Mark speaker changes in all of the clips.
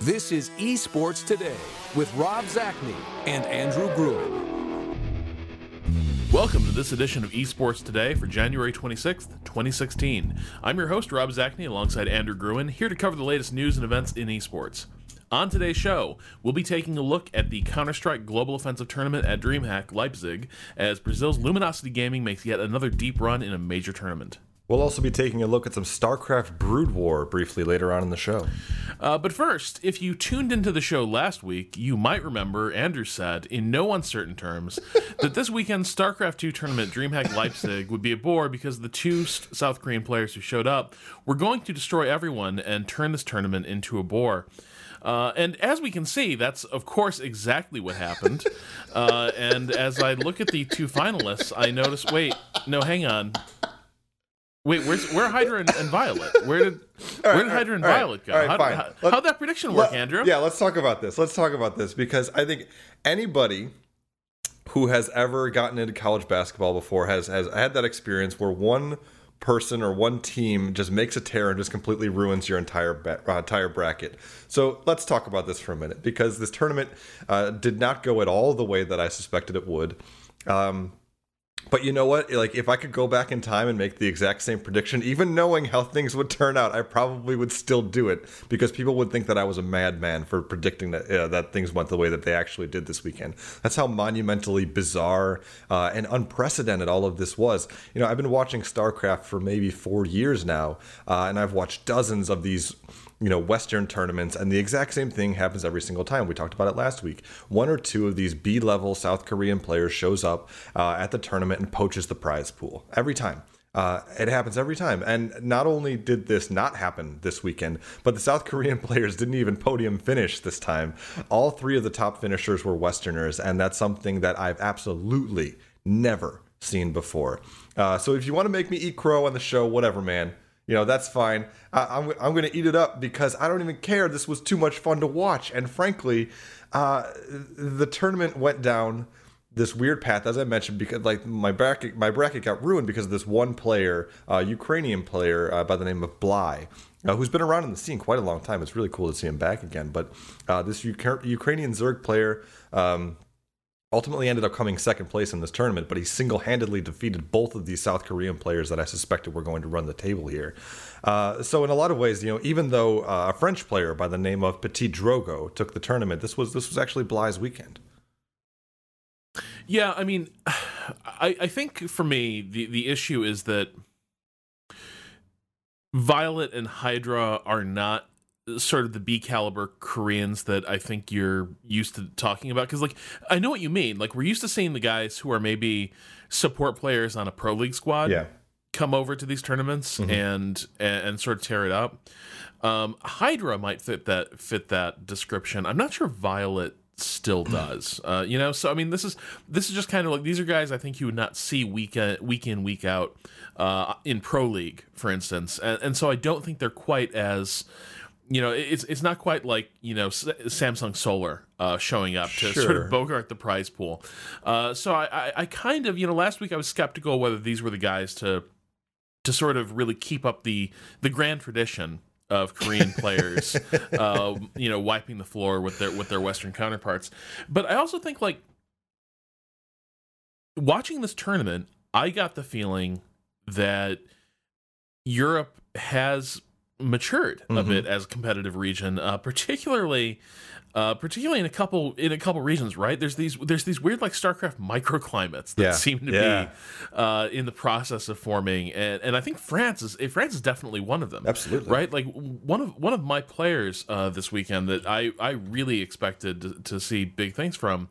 Speaker 1: This is Esports Today with Rob Zacny and Andrew Gruen.
Speaker 2: Welcome to this edition of Esports Today for January 26th, 2016. I'm your host, Rob Zacny, alongside Andrew Gruen, here to cover the latest news and events in esports. On today's show, we'll be taking a look at the Counter Strike Global Offensive Tournament at DreamHack Leipzig as Brazil's Luminosity Gaming makes yet another deep run in a major tournament.
Speaker 3: We'll also be taking a look at some StarCraft Brood War briefly later on in the show.
Speaker 2: Uh, but first, if you tuned into the show last week, you might remember Andrew said, in no uncertain terms, that this weekend's StarCraft 2 tournament, DreamHack Leipzig, would be a bore because the two South Korean players who showed up were going to destroy everyone and turn this tournament into a bore. Uh, and as we can see, that's of course exactly what happened. Uh, and as I look at the two finalists, I notice wait, no, hang on. Wait, where's where Hydra and, and Violet? Where did right, where did Hydra and Violet go?
Speaker 3: how,
Speaker 2: how, how'd that prediction work,
Speaker 3: let,
Speaker 2: Andrew?
Speaker 3: Yeah, let's talk about this. Let's talk about this because I think anybody who has ever gotten into college basketball before has has had that experience where one person or one team just makes a tear and just completely ruins your entire ba- uh, entire bracket. So let's talk about this for a minute because this tournament uh, did not go at all the way that I suspected it would. Um, but you know what? Like, if I could go back in time and make the exact same prediction, even knowing how things would turn out, I probably would still do it because people would think that I was a madman for predicting that uh, that things went the way that they actually did this weekend. That's how monumentally bizarre uh, and unprecedented all of this was. You know, I've been watching StarCraft for maybe four years now, uh, and I've watched dozens of these you know western tournaments and the exact same thing happens every single time we talked about it last week one or two of these b-level south korean players shows up uh, at the tournament and poaches the prize pool every time uh, it happens every time. And not only did this not happen this weekend, but the South Korean players didn't even podium finish this time. All three of the top finishers were Westerners, and that's something that I've absolutely never seen before. Uh, so if you want to make me eat crow on the show, whatever, man you know that's fine. I, am I'm, I'm going to eat it up because i don't even care. This was too much fun to watch. And frankly uh, the tournament went down this weird path as i mentioned because like my bracket my bracket got ruined because of this one player uh, ukrainian player uh, by the name of bly uh, who's been around in the scene quite a long time. It's really cool to see him back again. But uh, this ukrainian zerg player um, ultimately ended up coming second place in this tournament, but he single handedly defeated both of these South Korean players that I suspected were going to run the table here. Uh, so in a lot of ways, you know, even though uh, a French player by the name of PtitDrogo took the tournament, this was this was actually Bly's weekend.
Speaker 2: Yeah, I mean, I, I think for me the the issue is that Violet and Hydra are not sort of the B caliber Koreans that I think you're used to talking about. Because, like, I know what you mean. Like, we're used to seeing the guys who are maybe support players on a pro league squad
Speaker 3: yeah.
Speaker 2: come over to these tournaments mm-hmm. and, and, and sort of tear it up. Um, Hydra might fit that fit that description. I'm not sure Violet still does. Uh, you know, so I mean, this is this is just kind of like these are guys I think you would not see week in, week in week out uh, in pro league, for instance, and, and so I don't think they're quite as you know, it's it's not quite like you know Samsung Solar uh, showing up to sure. sort of bogart the prize pool. Uh, so I, I, I, kind of you know last week I was skeptical whether these were the guys to to sort of really keep up the the grand tradition of Korean players, uh, you know, wiping the floor with their with their Western counterparts. But I also think like watching this tournament, I got the feeling that Europe has matured a mm-hmm. bit as a competitive region, uh, particularly. Uh, particularly in a couple in a couple regions, right? There's these there's these weird like StarCraft microclimates that
Speaker 3: yeah.
Speaker 2: seem to
Speaker 3: yeah.
Speaker 2: be uh, in the process of forming, and and I think France is France is definitely one of them.
Speaker 3: Absolutely,
Speaker 2: right? Like one of one of my players uh, this weekend that I I really expected to, to see big things from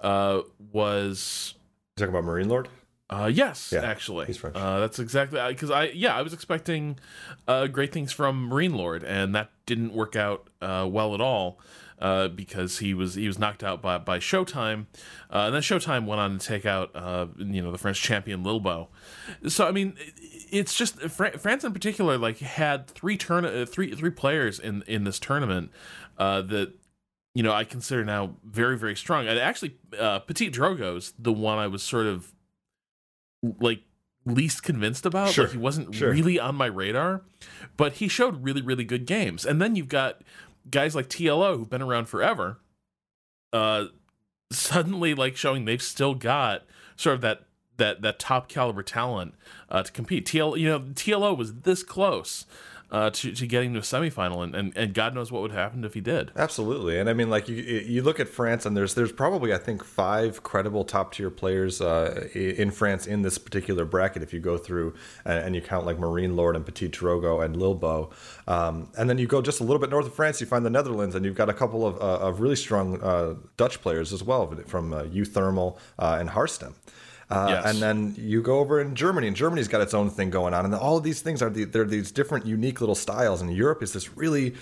Speaker 2: uh, was.
Speaker 3: You talking about MarineLord?
Speaker 2: Uh, yes,
Speaker 3: yeah,
Speaker 2: actually,
Speaker 3: he's French.
Speaker 2: Uh, that's exactly because I yeah I was expecting uh, great things from MarineLord, and that didn't work out uh, well at all uh, because he was he was knocked out by by Showtime, uh, and then Showtime went on to take out uh, you know the French champion Lilbow. So I mean, it's just France in particular like had three turn three three players in in this tournament uh, that you know I consider now very very strong. And actually, uh, PtitDrogo's the one I was sort of like least convinced about.
Speaker 3: Sure.
Speaker 2: Like he wasn't
Speaker 3: sure.
Speaker 2: really on my radar, but he showed really really good games. And then you've got guys like TLO who've been around forever, uh, suddenly like showing they've still got sort of that that that top caliber talent uh, to compete. TL, you know, TLO was this close uh, to to getting to a semifinal, and, and and God knows what would happen if he did.
Speaker 3: Absolutely, and I mean, like you you look at France, and there's there's probably I think five credible top tier players uh, in France in this particular bracket. If you go through and, and you count like MarineLord and PtitDrogo and Lilbow, um, and then you go just a little bit north of France, you find the Netherlands, and you've got a couple of, uh, of really strong uh, Dutch players as well from uh, uThermal uh, and Harstem. Uh, yes. And then you go over in Germany, and Germany's got its own thing going on. And all of these things are the, they're these different, unique little styles. And Europe is this really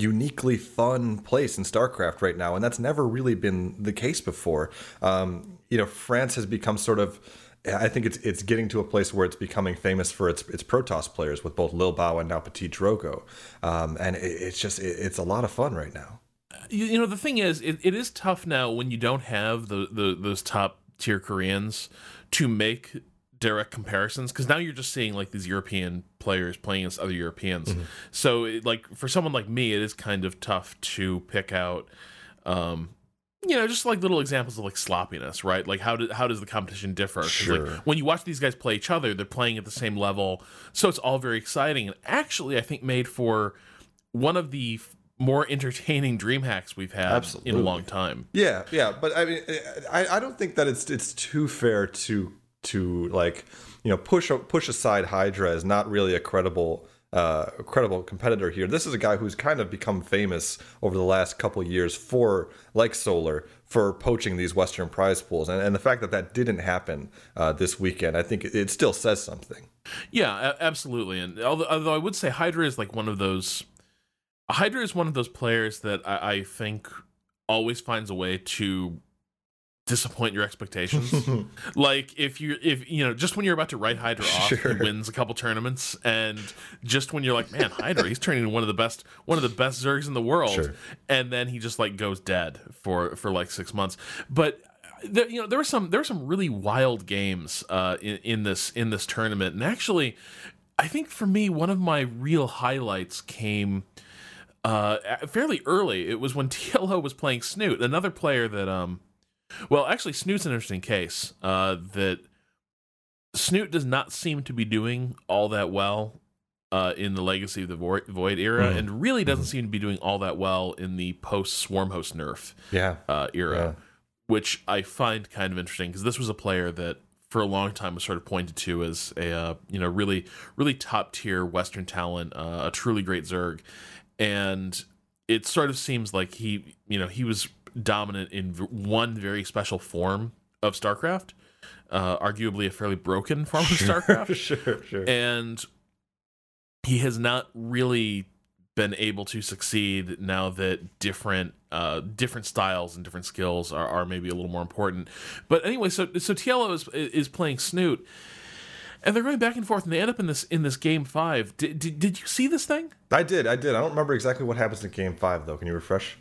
Speaker 3: uniquely fun place in StarCraft right now, and that's never really been the case before. Um, you know, France has become sort of. I think it's it's getting to a place where it's becoming famous for its its Protoss players with both Lilbow and now PtitDrogo, um, and it, it's just it, it's a lot of fun right now.
Speaker 2: You, you know, the thing is, it, it is tough now when you don't have the, the those top tier Koreans to make direct comparisons because now you're just seeing like these European players playing against other Europeans. Mm-hmm. So it, like for someone like me, it is kind of tough to pick out. Um, you know, just like little examples of like sloppiness, right? Like how do, how does the competition differ?
Speaker 3: Sure.
Speaker 2: Like, when you watch these guys play each other, they're playing at the same level, so it's all very exciting and actually, I think made for one of the more entertaining dream hacks we've had Absolutely. in a long time.
Speaker 3: Yeah, yeah, but I mean, I, I don't think that it's it's too fair to to like you know push push aside Hydra as not really a credible uh, credible competitor here. This is a guy who's kind of become famous over the last couple years for like Solar for poaching these Western prize pools, and, and the fact that that didn't happen uh, this weekend, I think it, it still says something.
Speaker 2: Yeah, absolutely. And although, although I would say Hydra is like one of those Hydra is one of those players that I, I think always finds a way to disappoint your expectations. like if you if you know just when you're about to write Hydra off, sure. he wins a couple tournaments, and just when you're like, man, Hydra, he's turning into one of the best one of the best Zergs in the world, sure. and then he just like goes dead for for like six months. But there, you know there were some there were some really wild games uh, in, in this in this tournament, and actually, I think for me one of my real highlights came uh, fairly early. It was when TLO was playing Snoot, another player that um, well, actually, Snoot's an interesting case. Uh, that Snoot does not seem to be doing all that well uh, in the Legacy of the Void, Void era, mm. and really doesn't mm. seem to be doing all that well in the post Swarmhost nerf
Speaker 3: yeah.
Speaker 2: uh, era, yeah. which I find kind of interesting because this was a player that for a long time was sort of pointed to as a uh, you know really really top tier Western talent, uh, a truly great Zerg, and it sort of seems like he you know he was dominant in one very special form of StarCraft, uh, arguably a fairly broken form of StarCraft.
Speaker 3: sure, sure.
Speaker 2: And he has not really been able to succeed now that different uh, different styles and different skills are, are maybe a little more important. But anyway, so so TLO is is playing Snoot, and they're going back and forth, and they end up in this in this game five. Did, did, did you see this thing?
Speaker 3: I did, I did. I don't remember exactly what happens in game five though. Can you refresh?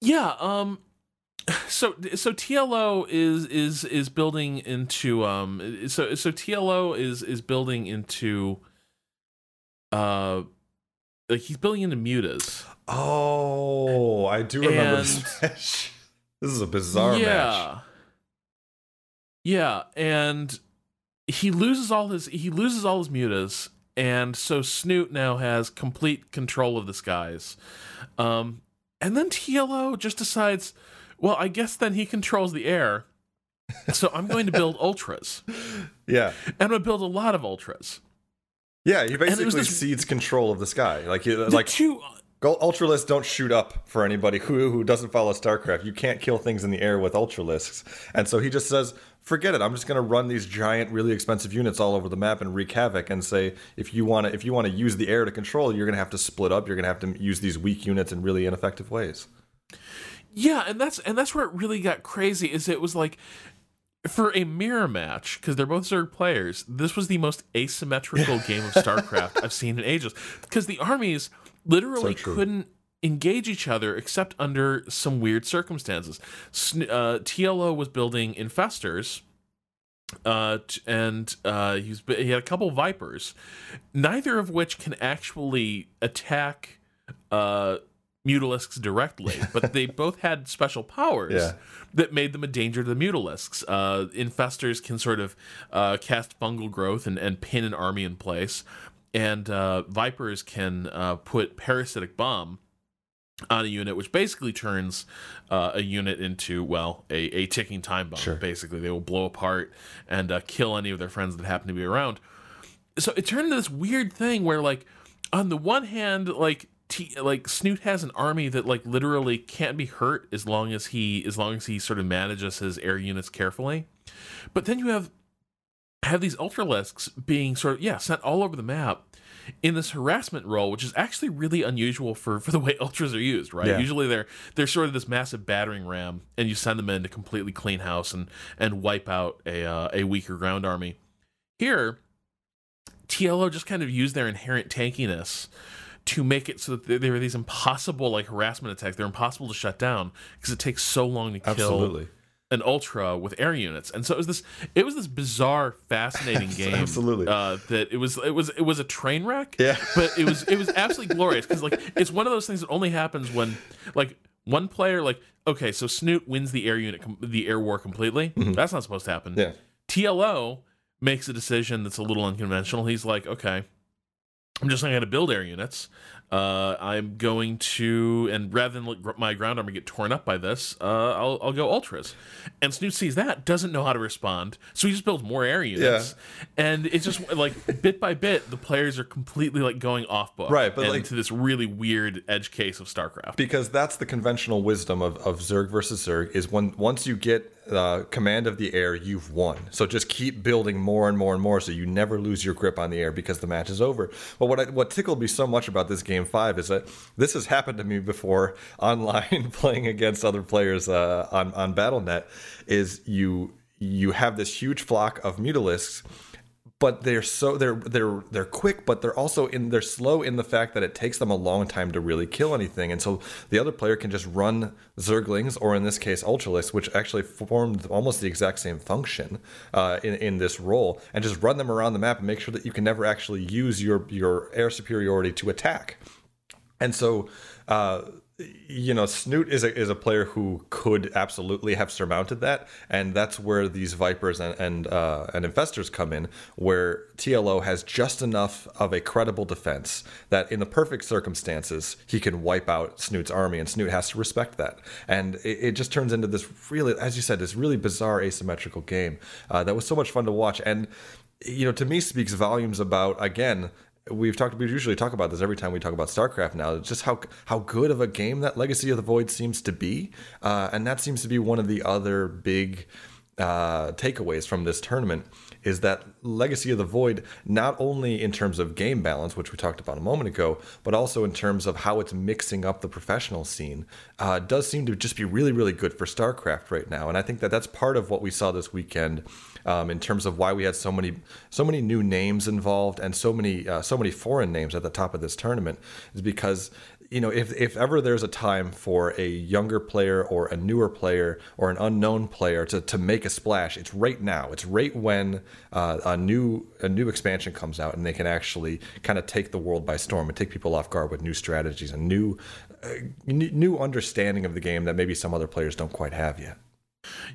Speaker 2: Yeah. Um. So so TLO is is is building into um. So so TLO is is building into. Uh, like he's building into mutas.
Speaker 3: Oh, I do remember and, this match. This is a bizarre
Speaker 2: yeah,
Speaker 3: match.
Speaker 2: Yeah, and he loses all his he loses all his mutas, and so Snoot now has complete control of the skies. Um, and then TLO just decides, well, I guess then he controls the air. So I'm going to build ultras.
Speaker 3: Yeah.
Speaker 2: And I'm going to build a lot of ultras.
Speaker 3: Yeah, he basically this, cedes control of the sky. Like, like two, Ultralisks don't shoot up for anybody who who doesn't follow StarCraft. You can't kill things in the air with Ultralisks. And so he just says, forget it. I'm just going to run these giant, really expensive units all over the map and wreak havoc. And say, if you want to, if you want to use the air to control, you're going to have to split up. You're going to have to use these weak units in really ineffective ways.
Speaker 2: Yeah, and that's and that's where it really got crazy. Is it was like for a mirror match because they're both Zerg players. This was the most asymmetrical game of StarCraft I've seen in ages because the armies literally so couldn't engage each other except under some weird circumstances. Uh, TLO was building infestors, uh, and uh, he's he had a couple vipers, neither of which can actually attack uh, mutalisks directly, but they both had special powers
Speaker 3: Yeah.
Speaker 2: that made them a danger to the mutalisks. Uh, infestors can sort of uh, cast fungal growth and, and pin an army in place, and uh, vipers can uh, put parasitic bomb on a unit, which basically turns uh, a unit into well a, a ticking time bomb.
Speaker 3: Sure.
Speaker 2: Basically, they will blow apart and uh, kill any of their friends that happen to be around. So it turned into this weird thing where, like, on the one hand, like. T- like Snoot has an army that like literally can't be hurt as long as he as long as he sort of manages his air units carefully, but then you have have these ultralisks being sort of yeah sent all over the map in this harassment role, which is actually really unusual for for the way ultras are used. Right?
Speaker 3: Yeah.
Speaker 2: Usually they're they're sort of this massive battering ram, and you send them in to completely clean house and and wipe out a uh, a weaker ground army. Here, TLO just kind of used their inherent tankiness to make it so that there- are these impossible like harassment attacks. They're impossible to shut down because it takes so long to kill
Speaker 3: Absolutely.
Speaker 2: An ultra with air units and so it was this it was this bizarre fascinating game
Speaker 3: Absolutely.
Speaker 2: uh, that it was it was it was a train wreck
Speaker 3: Yeah.
Speaker 2: but it was it was absolutely glorious because like it's one of those things that only happens when like one player like okay so snoot wins the air unit the air war completely that's not supposed to happen
Speaker 3: Mm-hmm. Yeah.
Speaker 2: tlo makes a decision that's a little unconventional he's like okay I'm just not going to build air units. Uh, I'm going to, and rather than my ground army get torn up by this, uh, I'll, I'll go ultras. And Snoot sees that, doesn't know how to respond, so he just builds more air units. And it's just like bit by bit, the players are completely like going off book,
Speaker 3: Right, but, like-
Speaker 2: into this really weird edge case of StarCraft.
Speaker 3: because that's the conventional wisdom of, of Zerg versus Zerg is when once you get uh, command of the air, you've won. So just keep building more and more and more, so you never lose your grip on the air because the match is over. But what I, what tickled me so much about this game five is that this has happened to me before online playing against other players uh, on on BattleNet. Is you you have this huge flock of mutalisks but they're so they're they're they're quick but they're also in they're slow in the fact that it takes them a long time to really kill anything. And so the other player can just run zerglings or in this case ultralisks which actually formed almost the exact same function uh, in, in this role and just run them around the map and make sure that you can never actually use your your air superiority to attack. And so, uh, you know, Snoot is a, is a player who could absolutely have surmounted that, and that's where these Vipers and and, uh, and Infestors come in, where TLO has just enough of a credible defense that, in the perfect circumstances, he can wipe out Snoot's army, and Snoot has to respect that, and it, it just turns into this really, as you said, this really bizarre asymmetrical game uh, that was so much fun to watch, and you know, to me, speaks volumes about again we've talked we usually talk about this every time we talk about starcraft now just how how good of a game that legacy of the void seems to be. Uh, and that seems to be one of the other big uh, takeaways from this tournament is that legacy of the void not only in terms of game balance which we talked about a moment ago but also in terms of how it's mixing up the professional scene uh, does seem to just be really really good for starcraft right now. And i think that that's part of what we saw this weekend um, in terms of why we had so many so many new names involved and so many uh, so many foreign names at the top of this tournament is because you know if if ever there's a time for a younger player or a newer player or an unknown player to, to make a splash it's right now. It's right when uh, a new a new expansion comes out and they can actually kind of take the world by storm and take people off guard with new strategies and new uh, new understanding of the game that maybe some other players don't quite have yet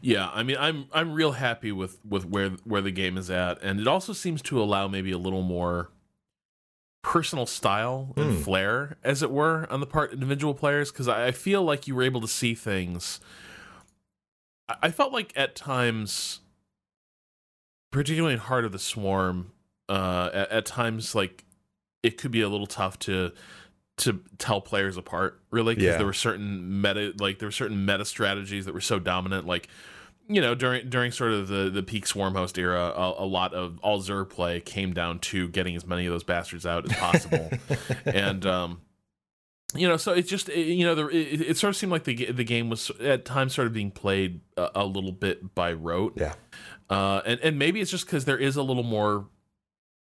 Speaker 2: Yeah, I mean, I'm I'm real happy with with where where the game is at, and it also seems to allow maybe a little more personal style and flair, as it were, on the part of individual players. Because I, I feel like you were able to see things. I, I felt like at times, particularly in Heart of the Swarm, uh, at, at times like it could be a little tough to to tell players apart really because
Speaker 3: Yeah.
Speaker 2: there were certain meta like there were certain meta strategies that were so dominant like you know during during sort of the the peak swarm host era a, a lot of all Zer play came down to getting as many of those bastards out as possible. And um you know so it just it, you know the, it, it sort of seemed like the the game was at times sort of being played a, a little bit by rote.
Speaker 3: Yeah.
Speaker 2: Uh, and and maybe it's just because there is a little more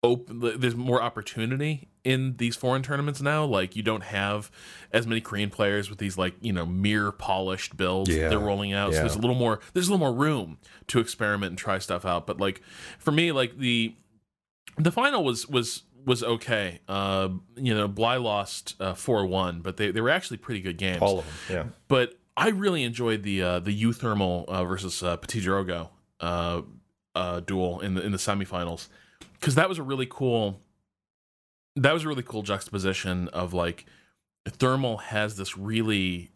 Speaker 2: open. There's more opportunity in these foreign tournaments now. Like you don't have as many Korean players with these like you know mere polished builds
Speaker 3: Yeah.
Speaker 2: they're rolling out. So there's a little more. There's a little more room to experiment and try stuff out. But like for me, like the the final was was was okay. Uh, you know, Bly lost uh, four uh, one, but they, they were actually pretty good games.
Speaker 3: All of them, yeah.
Speaker 2: But I really enjoyed the uh, the uThermal uh, versus uh, PtitDrogo uh, uh, duel in the in the semifinals because that was a really cool. That was a really cool juxtaposition of like Thermal has this really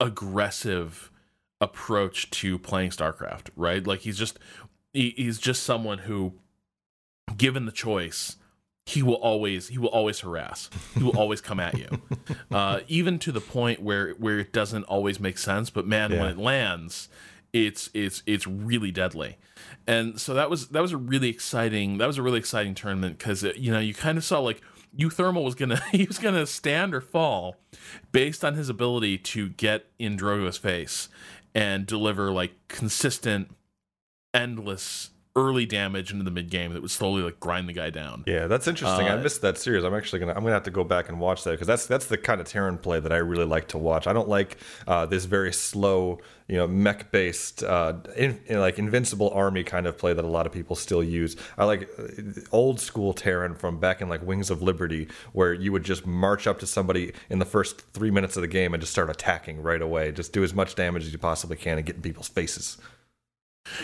Speaker 2: aggressive approach to playing StarCraft, right? Like he's just he, he's just someone who, given the choice, he will always he will always harass. He will always come at you, uh, even to the point where where it doesn't always make sense. But man, yeah. when it lands, it's it's it's really deadly. And so that was that was a really exciting that was a really exciting tournament because uh, you know you kind of saw like uThermal was gonna he was gonna stand or fall based on his ability to get in Drogo's face and deliver like consistent, endless early damage into the mid game that would slowly like grind the guy down.
Speaker 3: Yeah, that's interesting. Uh, I missed that series. I'm actually gonna I'm gonna have to go back and watch that because that's that's the kind of Terran play that I really like to watch. I don't like uh, this very slow, you know, mech based, uh, in, in, like invincible army kind of play that a lot of people still use. I like uh, old school Terran from back in like Wings of Liberty, where you would just march up to somebody in the first three minutes of the game and just start attacking right away. Just do as much damage as you possibly can and get in people's faces.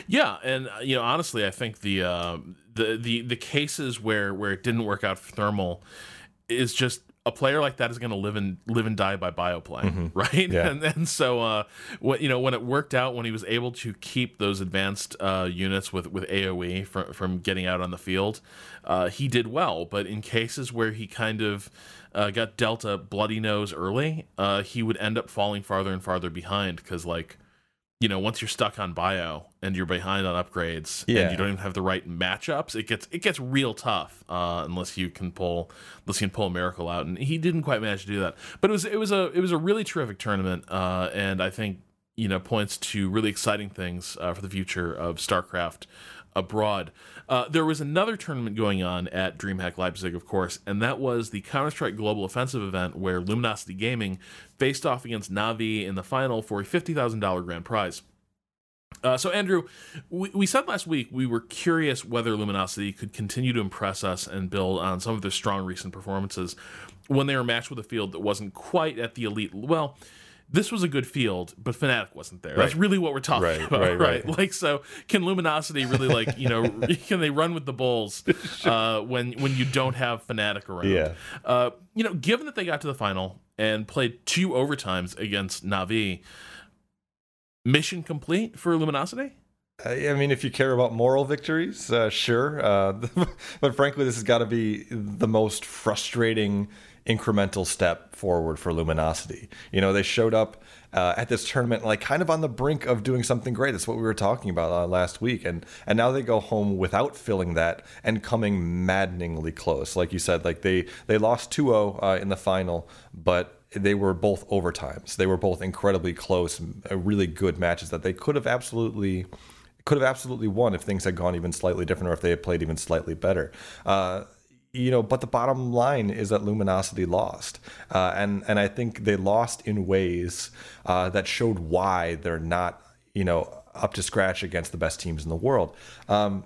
Speaker 2: Yeah, and uh, you know, honestly, I think the uh, the the the cases where where it didn't work out for thermal is just a player like that is going to live and live and die by bioplay, mm-hmm. right?
Speaker 3: Yeah.
Speaker 2: And and so uh, what you know when it worked out when he was able to keep those advanced uh, units with with AOE from from getting out on the field, uh, he did well. But in cases where he kind of uh, got dealt a bloody nose early, uh, he would end up falling farther and farther behind because like you know, once you're stuck on bio and you're behind on upgrades
Speaker 3: yeah.
Speaker 2: and you don't even have the right matchups, it gets it gets real tough uh, unless you can pull unless you can pull a miracle out. And he didn't quite manage to do that. But it was it was a it was a really terrific tournament, uh, and I think you know points to really exciting things uh, for the future of StarCraft abroad. Uh, there was another tournament going on at DreamHack Leipzig, of course, and that was the Counter Strike Global Offensive event where Luminosity Gaming faced off against Navi in the final for a $50,000 grand prize. Uh, so, Andrew, we, we said last week we were curious whether Luminosity could continue to impress us and build on some of their strong recent performances when they were matched with a field that wasn't quite at the elite. Well, this was a good field, but Fnatic wasn't there. Right. That's really what we're talking
Speaker 3: right,
Speaker 2: about,
Speaker 3: right,
Speaker 2: right, Like, so can Luminosity really like you know can they run with the bulls uh, when when you don't have Fnatic around?
Speaker 3: Yeah.
Speaker 2: Uh, you know, given that they got to the final and played two overtimes against Navi, mission complete for Luminosity.
Speaker 3: I mean, if you care about moral victories, uh, sure. Uh, but frankly, this has got to be the most frustrating incremental step forward for Luminosity. You know, they showed up uh, at this tournament like kind of on the brink of doing something great. That's what we were talking about uh, last week, and and now they go home without filling that and coming maddeningly close. Like you said, like they they lost 2-0 uh, in the final, but they were both overtimes. They were both incredibly close, uh, really good matches that they could have absolutely could have absolutely won if things had gone even slightly different or if they had played even slightly better. Uh, you know, but the bottom line is that Luminosity lost, uh, and and I think they lost in ways uh, that showed why they're not, you know, up to scratch against the best teams in the world. Um,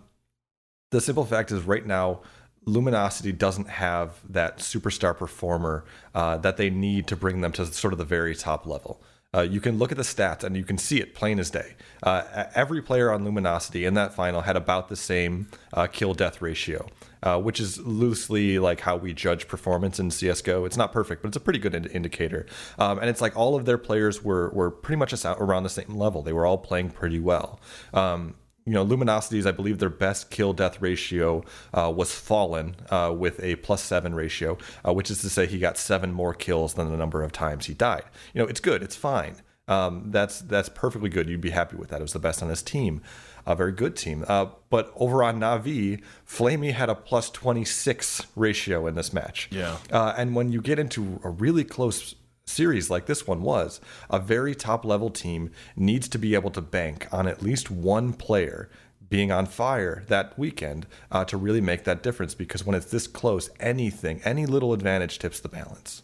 Speaker 3: the simple fact is, right now, Luminosity doesn't have that superstar performer uh, that they need to bring them to sort of the very top level. Uh, you can look at the stats and you can see it plain as day. Uh, every player on Luminosity in that final had about the same uh, kill death ratio, uh, which is loosely like how we judge performance in CSGO. It's not perfect, but it's a pretty good ind- indicator. Um, and it's like all of their players were, were pretty much around the same level. They were all playing pretty well. Um, you know, Luminosity's, I believe their best kill death ratio uh, was Fallen uh, with a plus seven ratio, uh, which is to say he got seven more kills than the number of times he died. You know, it's good, it's fine. Um, that's that's perfectly good. You'd be happy with that. It was the best on his team, a very good team. Uh, but over on Navi, flamie had a plus twenty six ratio in this match.
Speaker 2: Yeah,
Speaker 3: uh, and when you get into a really close series like this one was, a very top level team needs to be able to bank on at least one player being on fire that weekend uh, to really make that difference because when it's this close, anything, any little advantage tips the balance.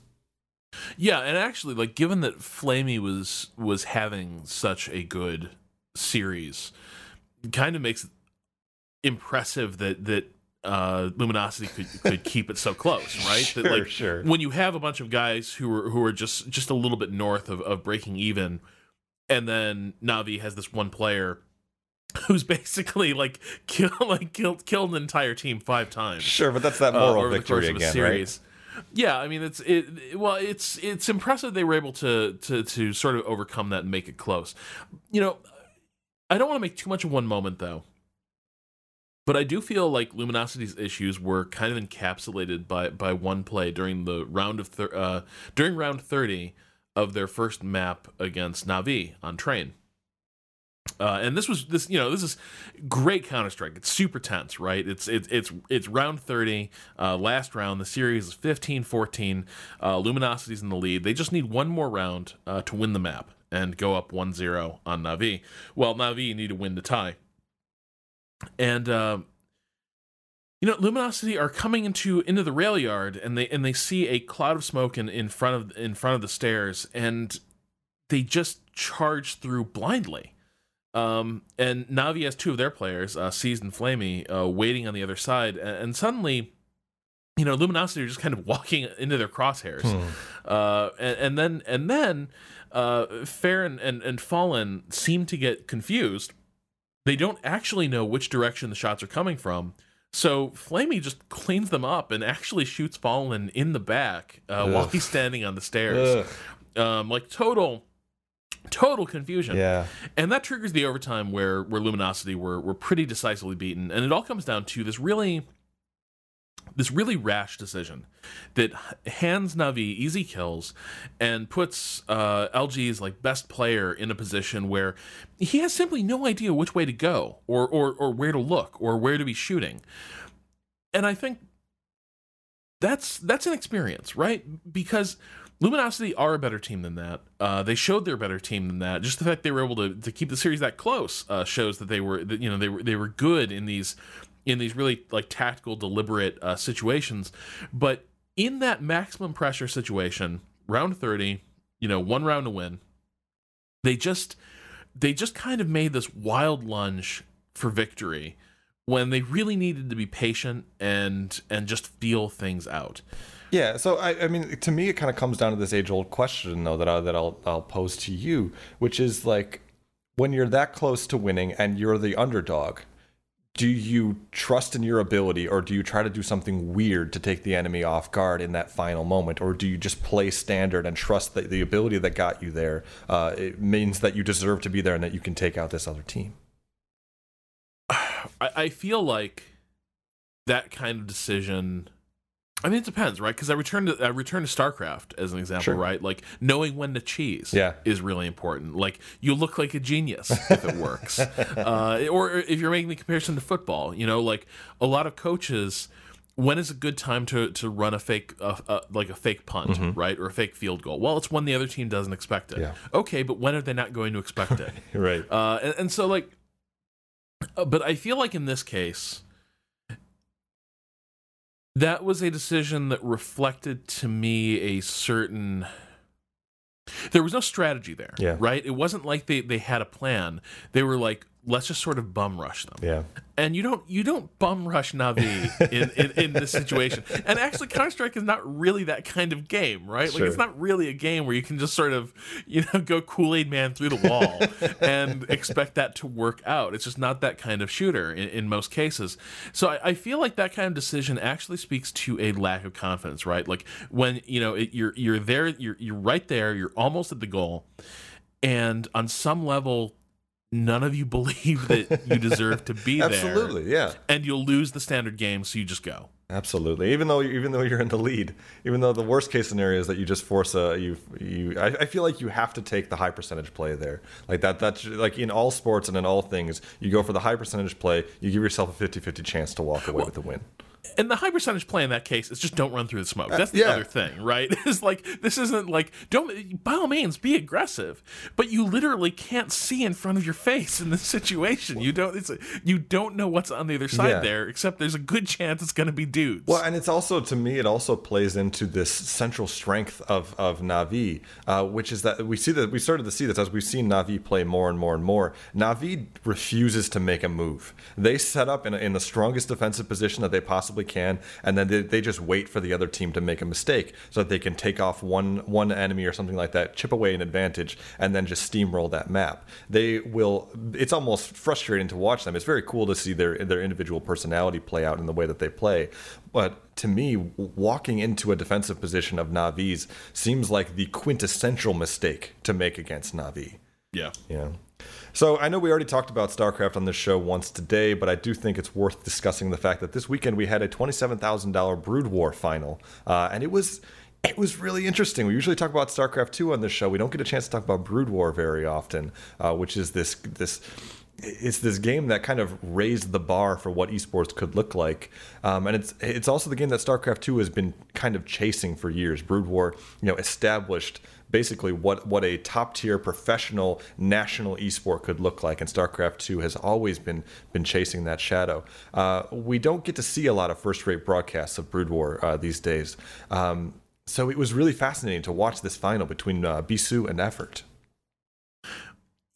Speaker 2: Yeah, and actually, like given that flamie was was having such a good series, kind of makes it impressive that that uh, Luminosity could could keep it so close, right?
Speaker 3: Sure,
Speaker 2: that, like,
Speaker 3: sure.
Speaker 2: When you have a bunch of guys who are who are just just a little bit north of, of breaking even, and then Navi has this one player who's basically like kill like killed killed an entire team five times.
Speaker 3: Sure, but that's that
Speaker 2: uh,
Speaker 3: moral
Speaker 2: the
Speaker 3: victory
Speaker 2: course of a
Speaker 3: right?
Speaker 2: series. Yeah, I mean it's it, it- well it's it's impressive they were able to to to sort of overcome that and make it close. You know, I don't want to make too much of one moment though. But I do feel like Luminosity's issues were kind of encapsulated by by one play during the round of thir- uh, during round 30 of their first map against Navi on train. Uh, and this was this you know this is great Counter Strike. It's super tense, right? It's it's it's it's round thirty, uh, last round. The series is 15-14. Uh, Luminosity's in the lead. They just need one more round uh, to win the map and go up 1-0 on Navi. Well, Navi need to win to tie. And uh, you know, Luminosity are coming into into the rail yard, and they and they see a cloud of smoke in, in front of in front of the stairs, and they just charge through blindly. Um, and Navi has two of their players, uh, Seized and flamie, uh, waiting on the other side, and, and suddenly, you know, Luminosity are just kind of walking into their crosshairs, uh, and, and then and then, uh, fer and, and and Fallen seem to get confused. They don't actually know which direction the shots are coming from. So flamie just cleans them up and actually shoots Fallen in the back uh, while he's standing on the stairs. Um, like total, total confusion.
Speaker 3: Yeah.
Speaker 2: And that triggers the overtime where where Luminosity were were pretty decisively beaten, and it all comes down to this really this really rash decision that hands Navi easy kills and puts uh, LG's like best player in a position where he has simply no idea which way to go or or or where to look or where to be shooting. And I think that's that's an experience, right? Because Luminosity are a better team than that. Uh, they showed they're a better team than that. Just the fact they were able to, to keep the series that close uh, shows that they were, you know, they were they were good in these in these really like tactical, deliberate uh, situations. But in that maximum pressure situation, round thirty, you know, one round to win, they just they just kind of made this wild lunge for victory when they really needed to be patient and and just feel things out.
Speaker 3: Yeah, so I, I mean, to me, it kind of comes down to this age-old question, though, that I, that I'll I'll pose to you, which is like, when you're that close to winning and you're the underdog, do you trust in your ability, or do you try to do something weird to take the enemy off guard in that final moment, or do you just play standard and trust that the ability that got you there uh, it means that you deserve to be there and that you can take out this other team?
Speaker 2: I, I feel like that kind of decision. I mean, it depends, right? Because I return to I return to StarCraft as an example,
Speaker 3: Sure.
Speaker 2: right? Like knowing when to cheese,
Speaker 3: Yeah.
Speaker 2: is really important. Like you look like a genius if it works, uh, or if you're making the comparison to football, you know, like a lot of coaches. When is a good time to to run a fake, uh, uh, like a fake punt, right, or a fake field goal? Well, it's when the other team doesn't expect it.
Speaker 3: Yeah.
Speaker 2: Okay, but when are they not going to expect it?
Speaker 3: Right.
Speaker 2: Uh, and, and so like, uh, but I feel like in this case, that was a decision that reflected to me a certain. There was no strategy there,
Speaker 3: Yeah.
Speaker 2: right? It wasn't like they they had a plan. They were like, let's just sort of bum rush them
Speaker 3: Yeah.
Speaker 2: and you don't you don't bum rush Navi in, in, in this situation. And actually, Counter Strike is not really that kind of game, right? Like it's not really a game where you can just sort of you know go Kool Aid Man through the wall and expect that to work out. It's just not that kind of shooter in, in most cases. So I, I feel like that kind of decision actually speaks to a lack of confidence, right? Like when you know it, you're you're there, you're you're right there, you're almost at the goal, and on some level. None of you believe that you deserve to be there
Speaker 3: Absolutely. Yeah.
Speaker 2: and you'll lose the standard game, so you just go.
Speaker 3: Absolutely. Even though even though you're in the lead, even though the worst case scenario is that you just force a you you I, I feel like you have to take the high percentage play there. Like that that's like in all sports and in all things, you go for the high percentage play, you give yourself a 50-50 chance to walk away with the win.
Speaker 2: And the high percentage play in that case is just don't run through the smoke. That's the
Speaker 3: yeah.
Speaker 2: other thing, right? It's like this isn't like don't by all means be aggressive, but you literally can't see in front of your face in this situation. You don't it's you don't know what's on the other side
Speaker 3: Yeah.
Speaker 2: there, except there's a good chance it's going to be dudes.
Speaker 3: Well, and it's also to me, it also plays into this central strength of of Navi, uh, which is that we see that we started to see this as we've seen Navi play more and more and more. Navi refuses to make a move. They set up in, a, in the strongest defensive position that they possibly can, and then they, they just wait for the other team to make a mistake so that they can take off one one enemy or something like that, chip away an advantage, and then just steamroll that map. They will. It's almost frustrating to watch them. It's very cool to see their their individual personality play out in the way that they play. But to me, walking into a defensive position of Navi's seems like the quintessential mistake to make against Navi.
Speaker 2: yeah.
Speaker 3: Yeah. So I know we already talked about StarCraft on this show once today, but I do think it's worth discussing the fact that this weekend we had a twenty-seven thousand dollar Brood War final, uh, and it was it was really interesting. We usually talk about StarCraft two on this show. We don't get a chance to talk about Brood War very often, uh, which is this this it's this game that kind of raised the bar for what esports could look like, um, and it's it's also the game that StarCraft Two has been kind of chasing for years. Brood War, you know, established basically what what a top tier professional national esport could look like, and StarCraft Two has always been been chasing that shadow. Uh, we don't get to see a lot of first rate broadcasts of Brood War uh, these days. Um, so it was really fascinating to watch this final between uh, Bisu and Effort.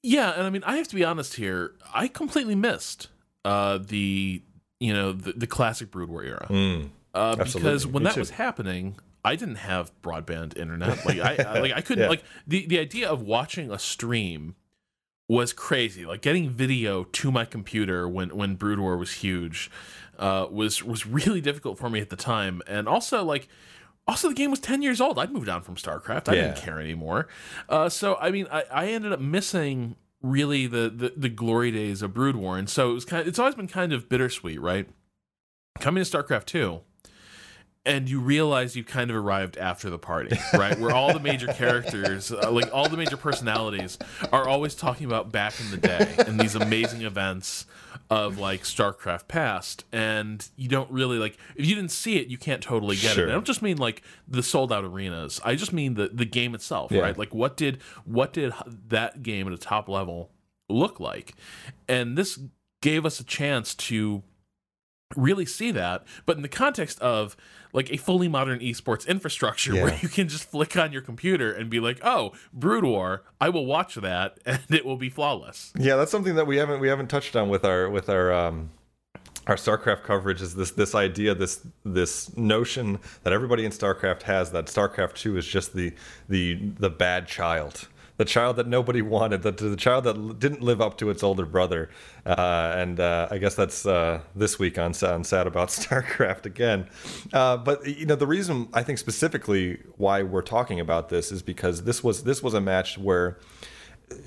Speaker 2: Yeah, and I mean, I have to be honest here. I completely missed uh, the you know the, the classic Brood War era
Speaker 3: Mm.
Speaker 2: uh, because when
Speaker 3: Me
Speaker 2: that
Speaker 3: too.
Speaker 2: was happening, I didn't have broadband internet. Like I, I like I couldn't
Speaker 3: Yeah.
Speaker 2: like the the idea of watching a stream was crazy. Like getting video to my computer when when Brood War was huge uh, was was really difficult for me at the time, and also like. Also, the game was ten years old. I'd moved on from StarCraft. I didn't care anymore. Uh, so, I mean, I, I ended up missing really the, the the glory days of Brood War, and so it was kind. Of, it's always been kind of bittersweet, right? Coming to StarCraft two, and you realize you kind of arrived after the party, right? Where all the major characters, uh, like all the major personalities, are always talking about back in the day and these amazing events of like StarCraft past, and you don't really like if you didn't see it, you can't totally get
Speaker 3: Sure.
Speaker 2: it. I don't just mean like the sold out arenas. I just mean the the game itself,
Speaker 3: Yeah.
Speaker 2: right? Like what did what did that game at a top level look like? And this gave us a chance to really see that, but in the context of like a fully modern esports infrastructure where you can just flick on your computer and be like, "Oh, Brood War, I will watch that and it will be flawless."
Speaker 3: Yeah, that's something that we haven't we haven't touched on with our with our um our StarCraft coverage is this this idea this this notion that everybody in StarCraft has that StarCraft 2 is just the the the bad child. The child that nobody wanted, the, the child that didn't live up to its older brother, uh, and uh, I guess that's uh, this week on, on Sad About StarCraft again. Uh, but you know, the reason I think specifically why we're talking about this is because this was this was a match where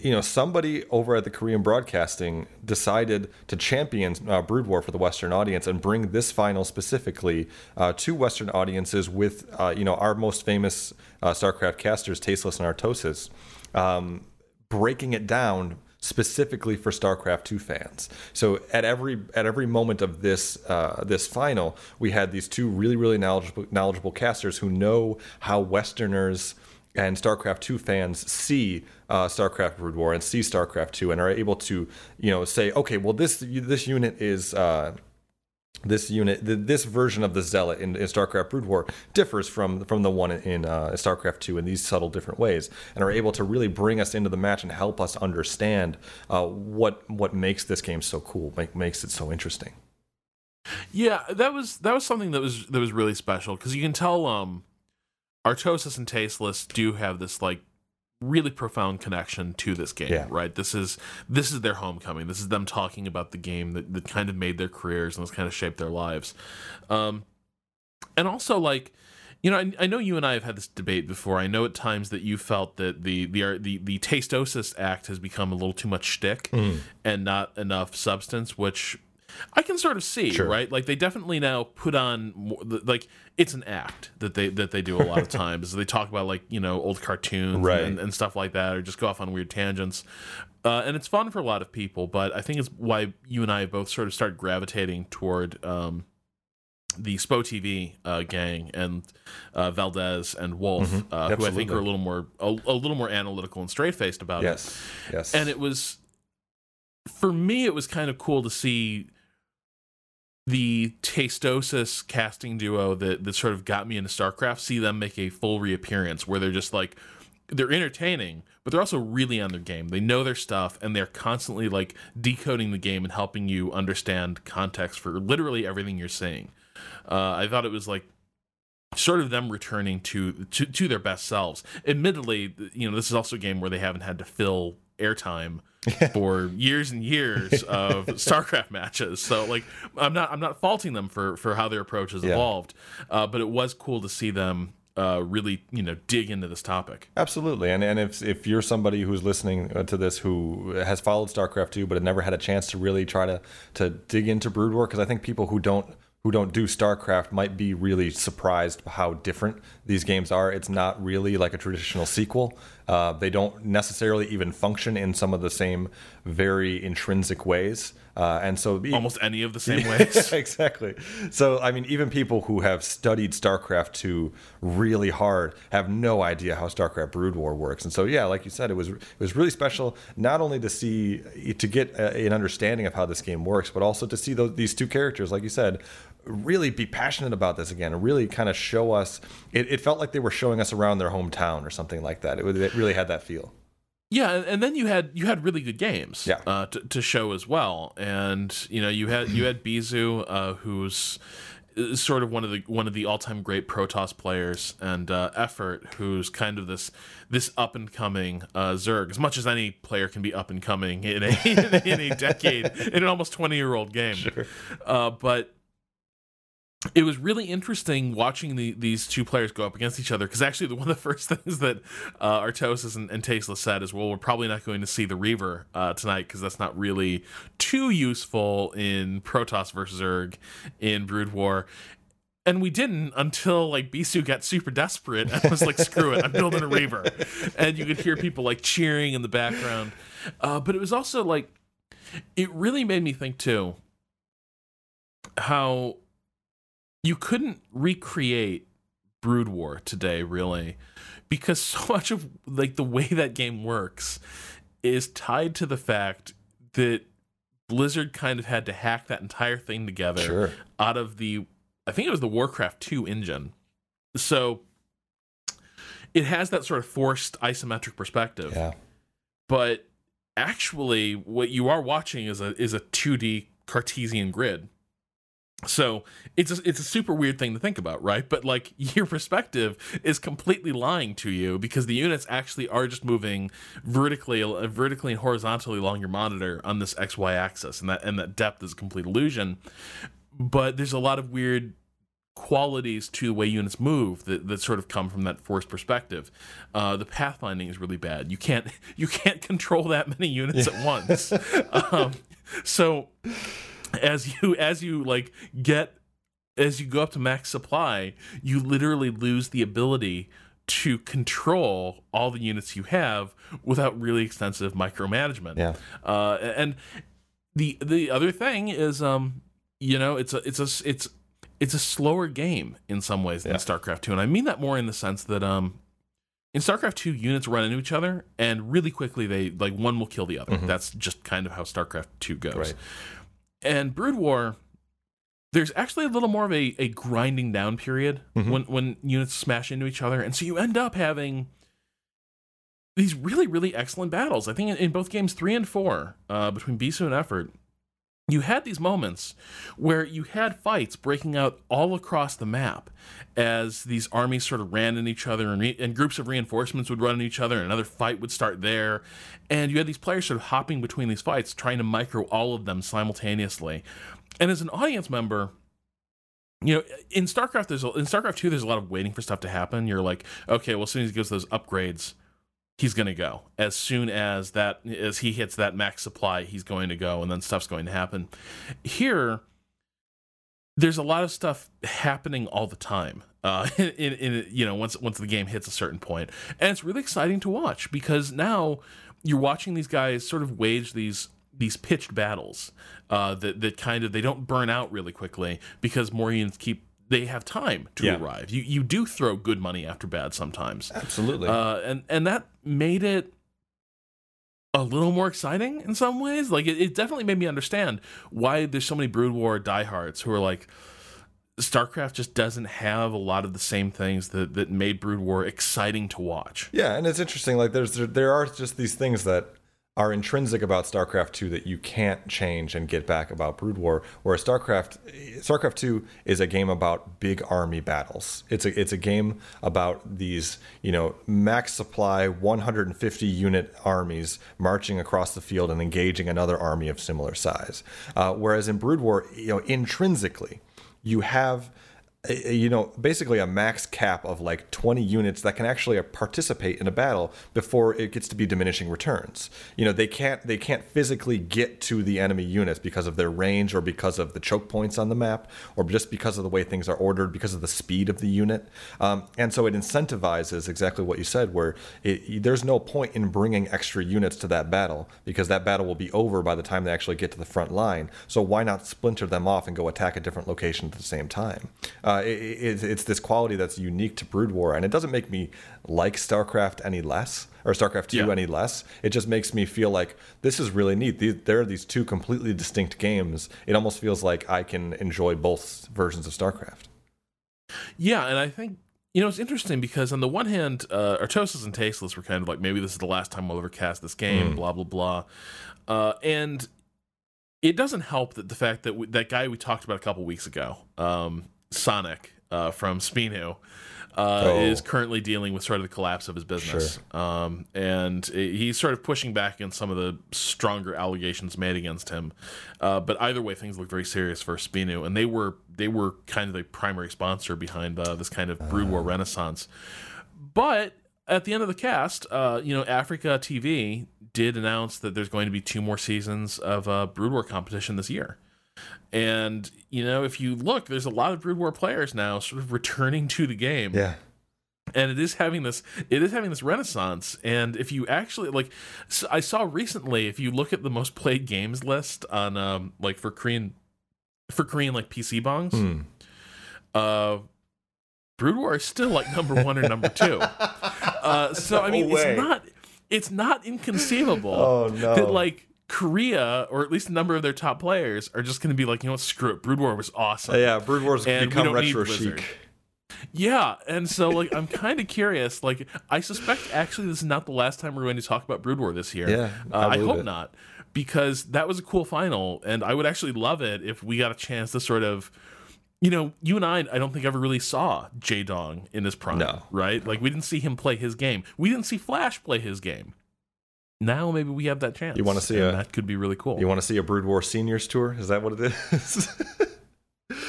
Speaker 3: you know, somebody over at the Korean Broadcasting decided to champion uh, Brood War for the Western audience and bring this final specifically uh, to Western audiences with, uh, you know, our most famous uh, StarCraft casters, Tasteless and Artosis, um, breaking it down specifically for StarCraft 2 fans. So at every at every moment of this uh, this final, we had these two really really knowledgeable knowledgeable casters who know how Westerners and StarCraft 2 fans see uh, StarCraft Brood War and see StarCraft 2 and are able to, you know, say, okay, well this this unit is uh, this unit th- this version of the Zealot in, in StarCraft Brood War differs from from the one in uh, StarCraft 2 in these subtle different ways and are able to really bring us into the match and help us understand uh, what what makes this game so cool, make, makes it so interesting.
Speaker 2: Yeah, that was that was something that was that was really special because you can tell um Artosis and Tasteless do have this like really profound connection to this game,
Speaker 3: Yeah.
Speaker 2: right? This is this is their homecoming. This is them talking about the game that, that kind of made their careers and has kind of shaped their lives. Um and also like you know, I, I know you and I have had this debate before. I know at times that you felt that the the the the Tastosis Act has become a little too much shtick and not enough substance, which I can sort of see,
Speaker 3: Sure.
Speaker 2: right? Like they definitely now put on more, like it's an act that they that they do a lot of times. they talk about like you know old cartoons
Speaker 3: Right.
Speaker 2: and, and stuff like that, or just go off on weird tangents. Uh, and it's fun for a lot of people, but I think it's why you and I both sort of start gravitating toward um, the SPOTV uh, gang and uh, Valdez and Wolf, uh, who I think are a little more a, a little more analytical and straight faced about it.
Speaker 3: Yes. Yes.
Speaker 2: And it was for me, it was kind of cool to see the Tastosis casting duo that that sort of got me into StarCraft. See them make a full reappearance where they're just like they're entertaining, but they're also really on their game. They know their stuff, and they're constantly like decoding the game and helping you understand context for literally everything you're seeing. Uh, I thought it was like sort of them returning to, to to their best selves. Admittedly, you know, this is also a game where they haven't had to fill airtime for years and years of StarCraft matches. So like I'm not I'm not faulting them for for how their approach has
Speaker 3: Yeah.
Speaker 2: evolved. Uh, but it was cool to see them uh, really, you know, dig into this topic.
Speaker 3: Absolutely, and and if if you're somebody who's listening uh, to this who has followed StarCraft 2 but had never had a chance to really try to to dig into Brood War, because I think people who don't who don't do StarCraft might be really surprised how different these games are. It's not really like a traditional sequel. Uh, they don't necessarily even function in some of the same very intrinsic ways, uh, and so
Speaker 2: Almost any of the same ways.
Speaker 3: exactly. So, I mean, even people who have studied StarCraft 2 really hard have no idea how StarCraft Brood War works. And so, yeah, like you said, it was it was really special not only to see to get a, an understanding of how this game works, but also to see those, these two characters, like you said, really be passionate about this again and really kind of show us. It, it felt like they were showing us around their hometown or something like that. It, it really had that feel.
Speaker 2: Yeah, and- then you had you had really good games
Speaker 3: Yeah.
Speaker 2: uh, to, to show as well, and you know you had you had Bisu, uh, who's uh, sort of one of the one of the all time great Protoss players, and uh, Effort, who's kind of this this up and coming uh, Zerg. As much as any player can be up and coming in a in a decade in an almost twenty year old game, uh, but it was really interesting watching the, these two players go up against each other because actually the, one of the first things that uh, Artosis and, and Tasteless said is, well, we're probably not going to see the Reaver uh, tonight because that's not really too useful in Protoss versus Zerg in Brood War. And we didn't until like Bisu got super desperate and was like, "Screw it, I'm building a Reaver," and you could hear people like cheering in the background. Uh, but it was also like, it really made me think too how you couldn't recreate Brood War today, really, because so much of like the way that game works is tied to the fact that Blizzard kind of had to hack that entire thing together
Speaker 3: Sure.
Speaker 2: out of the I think it was the Warcraft 2 engine. So it has that sort of forced isometric perspective
Speaker 3: Yeah.
Speaker 2: but actually what you are watching is a is a 2D Cartesian grid. So it's a, it's a super weird thing to think about, right? But like your perspective is completely lying to you because the units actually are just moving vertically, uh, vertically and horizontally along your monitor on this X Y axis, and that and that depth is a complete illusion. But there's a lot of weird qualities to the way units move that, that sort of come from that forced perspective. Uh, the pathfinding is really bad. You can't you can't control that many units at once. um, so as you as you like get as you go up to max supply, you literally lose the ability to control all the units you have without really extensive micromanagement.
Speaker 3: Yeah.
Speaker 2: Uh, and the the other thing is, um, you know, it's a it's a it's it's a slower game in some ways than
Speaker 3: Yeah.
Speaker 2: StarCraft Two, and I mean that more in the sense that um, in StarCraft Two, units run into each other, and really quickly they like one will kill the other. That's just kind of how StarCraft Two goes.
Speaker 3: Right.
Speaker 2: And Brood War, there's actually a little more of a, a grinding down period when when units smash into each other, and so you end up having these really really excellent battles. I think in, in both games three and four, uh, between Bisu and Effort, you had these moments where you had fights breaking out all across the map as these armies sort of ran in each other and, re- and groups of reinforcements would run in each other and another fight would start there. And you had these players sort of hopping between these fights trying to micro all of them simultaneously. And as an audience member you know in starcraft there's a, in starcraft 2 there's a lot of waiting for stuff to happen. You're like okay well as soon as he gives those upgrades he's going to go as soon as that as he hits that max supply he's going to go and then stuff's going to happen here there's a lot of stuff happening all the time uh in, in, you know once once the game hits a certain point and it's really exciting to watch because now you're watching these guys sort of wage these these pitched battles uh, that that kind of they don't burn out really quickly because more units keep they have time to
Speaker 3: Yeah.
Speaker 2: arrive. You you do throw good money after bad sometimes,
Speaker 3: Absolutely.
Speaker 2: uh, and and that made it a little more exciting in some ways. Like it, it definitely made me understand why there's so many Brood War diehards who are like. StarCraft just doesn't have a lot of the same things that, that made Brood War exciting to watch.
Speaker 3: Yeah, and it's interesting. Like there's there, there are just these things that are intrinsic about StarCraft 2 that you can't change and get back about Brood War. Whereas StarCraft StarCraft 2 is a game about big army battles. It's a it's a game about these you know max supply 150 unit armies marching across the field and engaging another army of similar size. Uh, whereas in Brood War, you know intrinsically you have you know basically a max cap of like 20 units that can actually participate in a battle before it gets to be diminishing returns. You know they can't they can't physically get to the enemy units because of their range or because of the choke points on the map or just because of the way things are ordered because of the speed of the unit. Um, and so it incentivizes exactly what you said where it, there's no point in bringing extra units to that battle because that battle will be over by the time they actually get to the front line. So why not splinter them off and go attack a different location at the same time uh, it, it, it's this quality that's unique to Brood War, and it doesn't make me like StarCraft any less, or StarCraft 2
Speaker 2: Yeah.
Speaker 3: any less. It just makes me feel like this is really neat. These, there are these two completely distinct games. It almost feels like I can enjoy both versions of StarCraft.
Speaker 2: Yeah, and I think you know it's interesting because on the one hand, uh, Artosis and Tasteless were kind of like maybe this is the last time we'll ever cast this game, blah blah blah, uh, and it doesn't help that the fact that we, that guy we talked about a couple weeks ago, um, Sonic uh, from Spinu. Uh,
Speaker 3: Oh.
Speaker 2: Is currently dealing with sort of the collapse of his business, um, and he's sort of pushing back against some of the stronger allegations made against him. Uh, but either way, things look very serious for Spinu, and they were they were kind of the primary sponsor behind uh, this kind of Brood War renaissance. But at the end of the cast, uh, you know, Afreeca TV did announce that there's going to be two more seasons of uh, Brood War competition this year. And you know, if you look, there's a lot of Brood War players now sort of returning to the game
Speaker 3: Yeah.
Speaker 2: and it is having this it is having this renaissance and if you actually like so i saw recently if you look at the most played games list on um like for korean for korean like pc bangs
Speaker 3: Hmm.
Speaker 2: uh brood war is still like number one or number two uh so i mean
Speaker 3: No
Speaker 2: it's not it's not inconceivable
Speaker 3: Oh, no.
Speaker 2: that like korea or at least a number of their top players are just going to be like you know what screw it brood war was awesome
Speaker 3: yeah, Brood War's
Speaker 2: And
Speaker 3: become retro chic.
Speaker 2: yeah, and so like I'm kind of curious. Like I suspect actually this is not the last time we're going to talk about Brood War this year.
Speaker 3: Yeah, I
Speaker 2: uh, I hope
Speaker 3: it.
Speaker 2: not, because that was a cool final, and I would actually love it if we got a chance to sort of. You know, you and I, I don't think ever really saw Jaedong in his prime,
Speaker 3: No.
Speaker 2: right? Like we didn't see him play his game. We didn't see Flash play his game. Now maybe we have that chance.
Speaker 3: You wanna see
Speaker 2: and
Speaker 3: a-
Speaker 2: that could be really cool.
Speaker 3: You want to see a Brood War Seniors tour? Is that what it is?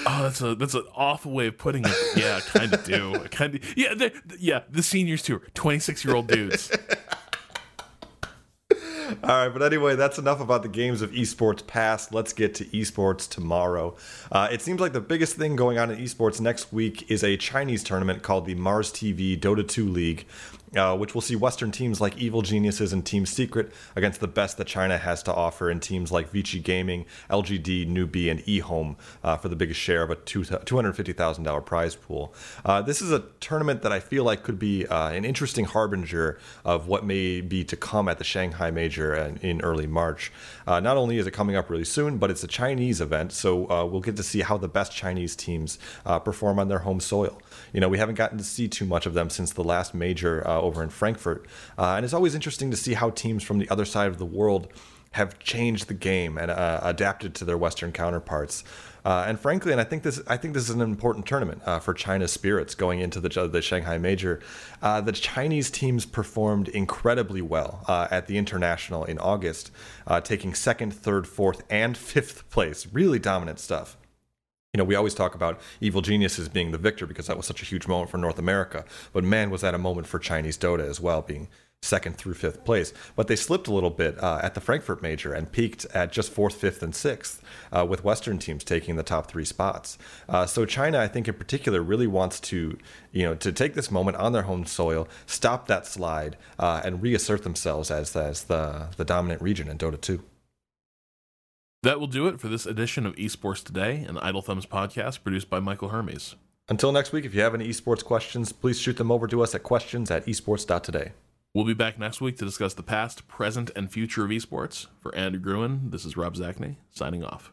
Speaker 2: Oh, that's a that's an awful way of putting it. Yeah, I kind of do. I kind of yeah, the, yeah. The seniors tour, twenty six year old dudes.
Speaker 3: All right, but anyway, that's enough about the games of esports past. Let's get to esports tomorrow. Uh, it seems like the biggest thing going on in esports next week is a Chinese tournament called the Mars TV Dota 2 League, uh, which will see Western teams like Evil Geniuses and Team Secret against the best that China has to offer in teams like Vici Gaming, LGD, Newbee, and eHome uh, for the biggest share of a $250,000 prize pool. Uh, this is a tournament that I feel like could be uh, an interesting harbinger of what may be to come at the Shanghai Major in, in early March. Uh, not only is it coming up really soon, but it's a Chinese event, so uh, we'll get to see how the best Chinese teams perform on their home soil. You know, we haven't gotten to see too much of them since the last major uh, over in Frankfurt, uh, and it's always interesting to see how teams from the other side of the world have changed the game and uh, adapted to their Western counterparts. Uh, and frankly, and I think this, I think this is an important tournament uh, for China's spirits going into the the Shanghai Major. Uh, the Chinese teams performed incredibly well at the international in August, taking second, third, fourth, and fifth place. Really dominant stuff you know, we always talk about evil geniuses being the victor because that was such a huge moment for North America. But man, was that a moment for Chinese Dota as well, being second through fifth place. But they slipped a little bit uh, at the Frankfurt Major and peaked at just fourth, fifth, and sixth, uh, with Western teams taking the top three spots. Uh, so China, I think in particular, really wants to, you know, to take this moment on their home soil, stop that slide, uh, and reassert themselves as as the the dominant region in Dota 2.
Speaker 2: That will do it for this edition of Esports Today, an Idle Thumbs podcast produced by Michael Hermes.
Speaker 3: Until next week, if you have any esports questions, please shoot them over to us at questions at esports.today.
Speaker 2: We'll be back next week to discuss the past, present, and future of esports. For Andrew Groen, this is Rob Zacny, signing off.